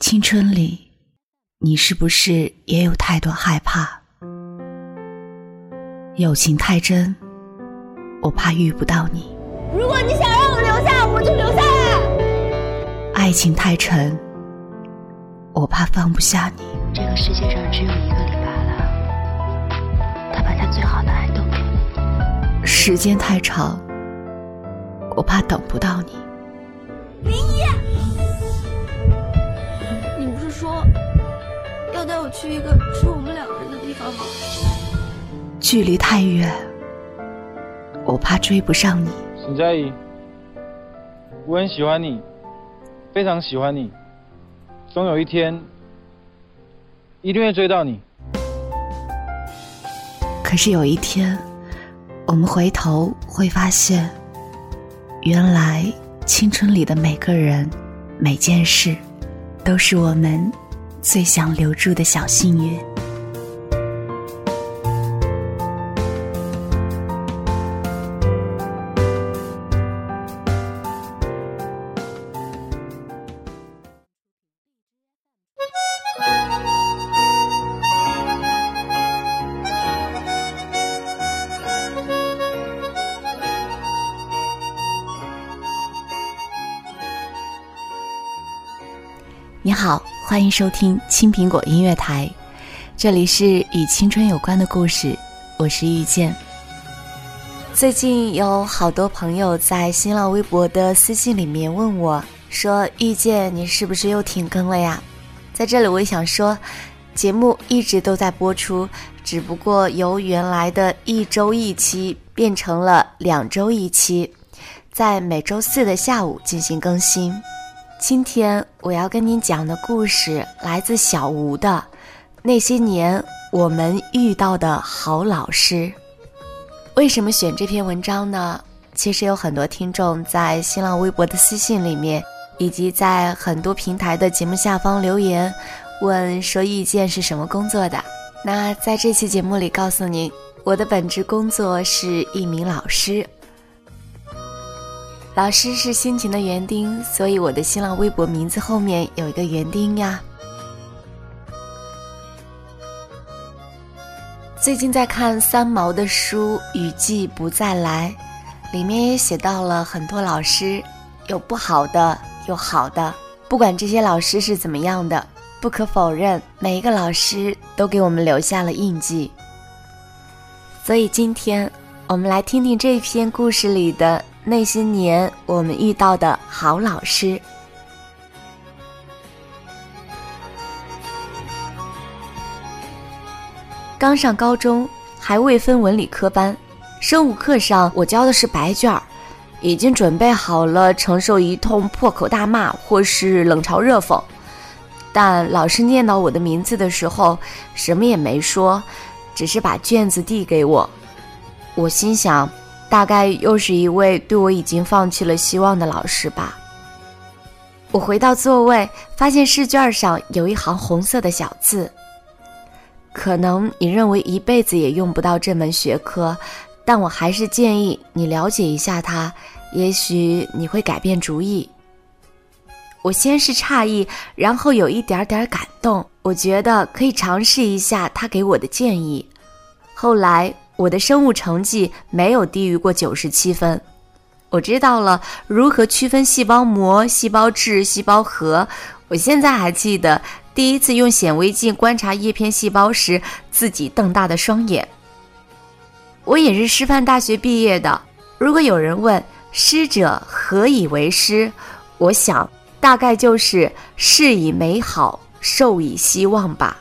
青春里，你是不是也有太多害怕？友情太真，我怕遇不到你；如果你想让我留下，我就留下来。爱情太沉，我怕放不下你。这个世界上只有一个李白了，他把他最好的爱都给你。时间太长，我怕等不到你。我去一个只有我们两个人的地方吗？距离太远，我怕追不上你。沈佳宜，我很喜欢你，非常喜欢你，总有一天一定会追到你。可是有一天，我们回头会发现，原来青春里的每个人、每件事，都是我们最想留住的小幸运。你好，欢迎收听青苹果音乐台，这里是与青春有关的故事，我是遇见。最近有好多朋友在新浪微博的私信里面问我，说遇见你是不是又停更了呀？在这里我也想说，节目一直都在播出，只不过由原来的一周一期变成了两周一期，在每周四的下午进行更新。今天我要跟您讲的故事来自小吴的《那些年我们遇到的好老师》。为什么选这篇文章呢？其实有很多听众在新浪微博的私信里面，以及在很多平台的节目下方留言，问说遇见是什么工作的。那在这期节目里告诉您，我的本职工作是一名老师。老师是辛勤的园丁，所以我的新浪微博名字后面有一个园丁呀。最近在看三毛的书《雨季不再来》，里面也写到了很多老师，有不好的，有好的。不管这些老师是怎么样的，不可否认，每一个老师都给我们留下了印记。所以今天我们来听听这篇故事里的。那些年，我们遇到的好老师。刚上高中，还未分文理科班，生物课上我交的是白卷儿，已经准备好了承受一通破口大骂或是冷嘲热讽。但老师念到我的名字的时候，什么也没说，只是把卷子递给我。我心想。大概又是一位对我已经放弃了希望的老师吧。我回到座位，发现试卷上有一行红色的小字。可能你认为一辈子也用不到这门学科，但我还是建议你了解一下它，也许你会改变主意。我先是诧异，然后有一点点感动，我觉得可以尝试一下他给我的建议。后来。我的生物成绩没有低于过九十七分，我知道了如何区分细胞膜、细胞质、细胞核。我现在还记得第一次用显微镜观察叶片细胞时，自己瞪大的双眼。我也是师范大学毕业的。如果有人问“师者，何以为师”，我想大概就是事以美好，授以希望吧。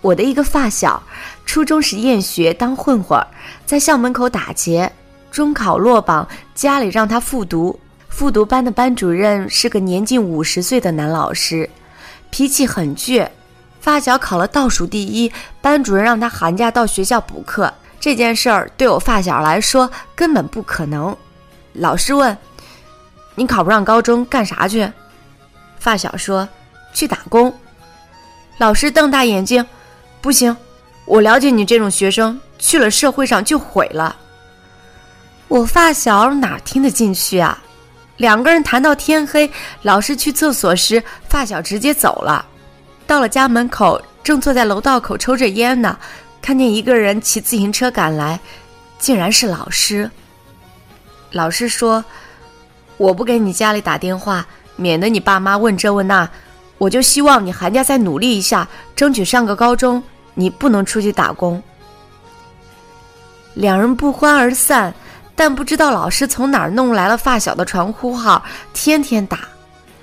我的一个发小，初中时厌学当混混，在校门口打劫，中考落榜，家里让他复读。复读班的班主任是个年近五十岁的男老师，脾气很倔。发小考了倒数第一，班主任让他寒假到学校补课。这件事儿对我发小来说根本不可能。老师问：“你考不上高中干啥去？”发小说：“去打工。”老师瞪大眼睛。不行，我了解你这种学生，去了社会上就毁了。我发小哪听得进去啊？两个人谈到天黑，老师去厕所时，发小直接走了。到了家门口，正坐在楼道口抽着烟呢，看见一个人骑自行车赶来，竟然是老师。老师说：“我不给你家里打电话，免得你爸妈问这问那。我就希望你寒假再努力一下，争取上个高中。你不能出去打工。”两人不欢而散，但不知道老师从哪儿弄来了发小的传呼号，天天打。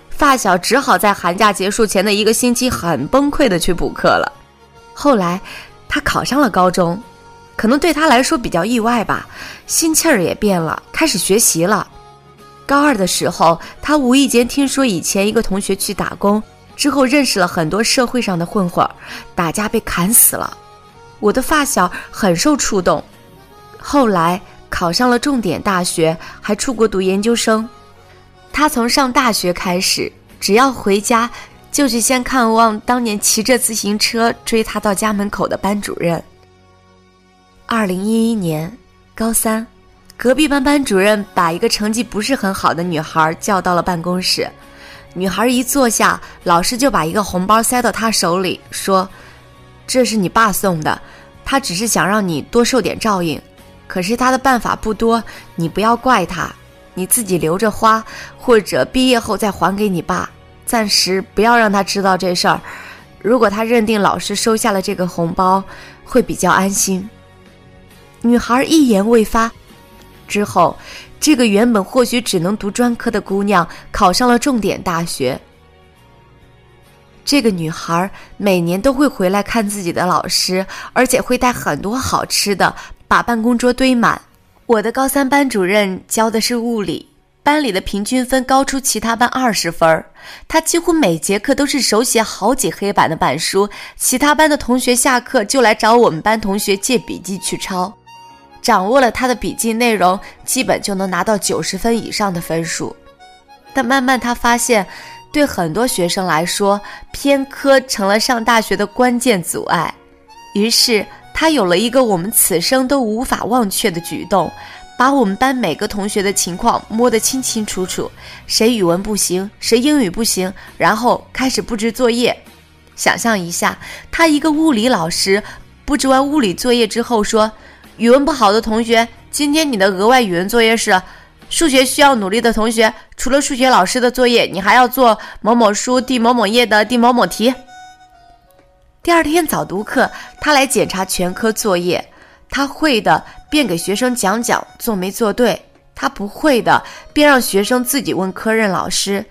发小只好在寒假结束前的一个星期很崩溃的去补课了。后来，他考上了高中，可能对他来说比较意外吧，心气儿也变了，开始学习了。高二的时候，他无意间听说以前一个同学去打工之后认识了很多社会上的混混，打架被砍死了。我的发小很受触动。后来考上了重点大学，还出国读研究生。他从上大学开始，只要回家，就去先看望当年骑着自行车追他到家门口的班主任。二零一一年，高三，隔壁班班主任把一个成绩不是很好的女孩叫到了办公室。女孩一坐下，老师就把一个红包塞到她手里，说：“这是你爸送的，他只是想让你多受点照应。”可是他的办法不多，你不要怪他，你自己留着花，或者毕业后再还给你爸。暂时不要让他知道这事儿。如果他认定老师收下了这个红包，会比较安心。女孩一言未发。之后，这个原本或许只能读专科的姑娘考上了重点大学。这个女孩每年都会回来看自己的老师，而且会带很多好吃的。把办公桌堆满。我的高三班主任教的是物理，班里的平均分高出其他班二十分儿。他几乎每节课都是手写好几黑板的板书，其他班的同学下课就来找我们班同学借笔记去抄。掌握了他的笔记内容，基本就能拿到九十分以上的分数。但慢慢他发现，对很多学生来说，偏科成了上大学的关键阻碍。于是。他有了一个我们此生都无法忘却的举动，把我们班每个同学的情况摸得清清楚楚，谁语文不行，谁英语不行，然后开始布置作业。想象一下，他一个物理老师布置完物理作业之后说：“语文不好的同学，今天你的额外语文作业是；数学需要努力的同学，除了数学老师的作业，你还要做某某书第某某页的第某某题。”第二天早读课，他来检查全科作业，他会的便给学生讲讲，做没做对；他不会的便让学生自己问科任老师。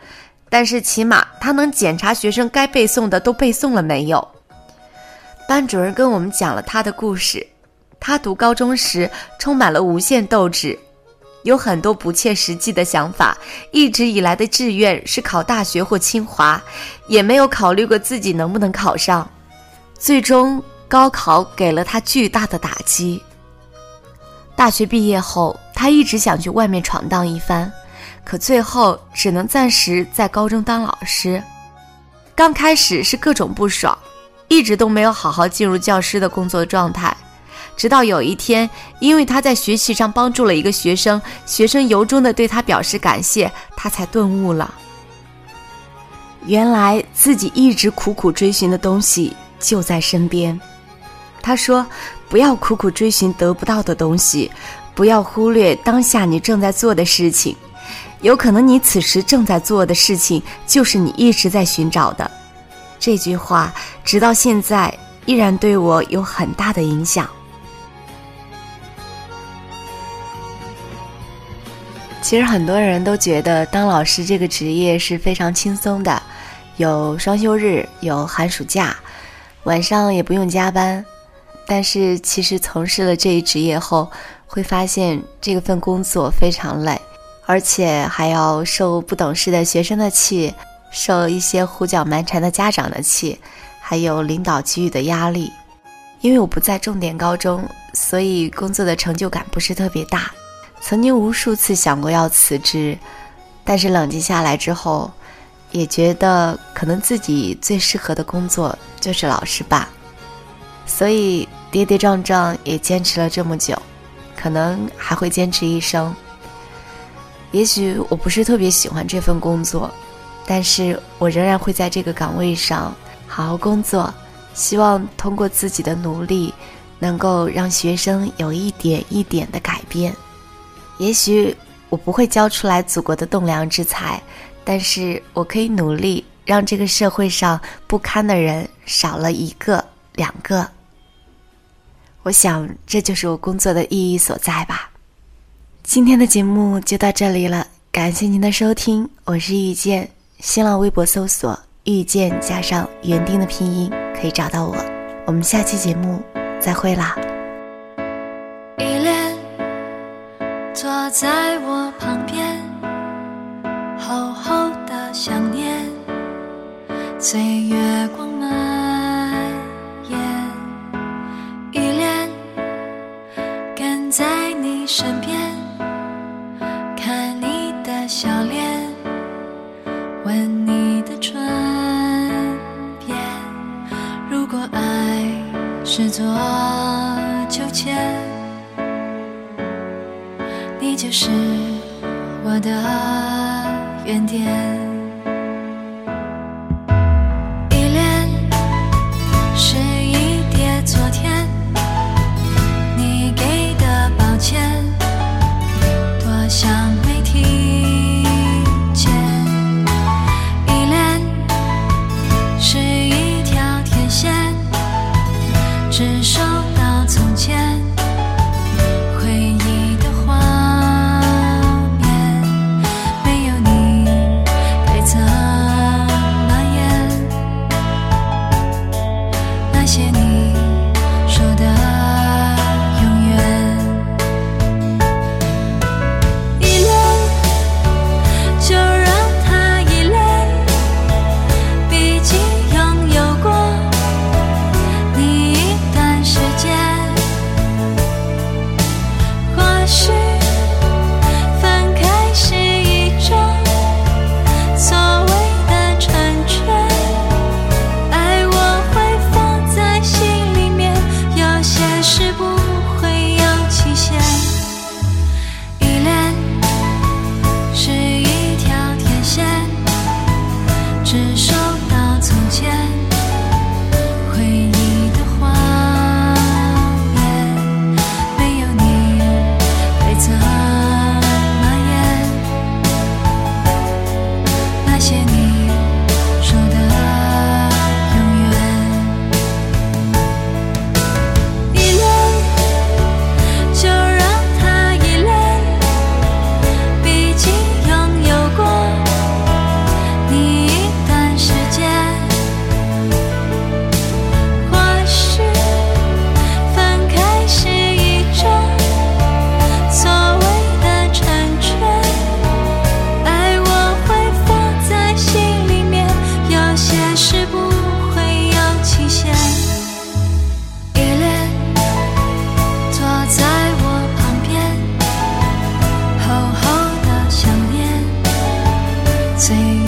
但是起码他能检查学生该背诵的都背诵了没有。班主任跟我们讲了他的故事，他读高中时充满了无限斗志，有很多不切实际的想法，一直以来的志愿是考大学或清华，也没有考虑过自己能不能考上。最终，高考给了他巨大的打击。大学毕业后，他一直想去外面闯荡一番，可最后只能暂时在高中当老师。刚开始是各种不爽，一直都没有好好进入教师的工作状态。直到有一天，因为他在学习上帮助了一个学生，学生由衷的对他表示感谢，他才顿悟了，原来自己一直苦苦追寻的东西。就在身边，他说：“不要苦苦追寻得不到的东西，不要忽略当下你正在做的事情。有可能你此时正在做的事情，就是你一直在寻找的。”这句话直到现在依然对我有很大的影响。其实很多人都觉得当老师这个职业是非常轻松的，有双休日，有寒暑假。晚上也不用加班，但是其实从事了这一职业后，会发现这份工作非常累，而且还要受不懂事的学生的气，受一些胡搅蛮缠的家长的气，还有领导给予的压力。因为我不在重点高中，所以工作的成就感不是特别大。曾经无数次想过要辞职，但是冷静下来之后。也觉得可能自己最适合的工作就是老师吧，所以跌跌撞撞也坚持了这么久，可能还会坚持一生。也许我不是特别喜欢这份工作，但是我仍然会在这个岗位上好好工作，希望通过自己的努力，能够让学生有一点一点的改变。也许我不会教出来祖国的栋梁之才，但是我可以努力让这个社会上不堪的人少了一个、两个。我想，这就是我工作的意义所在吧。今天的节目就到这里了，感谢您的收听，我是遇见，新浪微博搜索“遇见”加上园丁的拼音可以找到我。我们下期节目再会啦。在我旁边，厚厚的想念，岁月光蔓延。依恋跟在你身边，点点。最。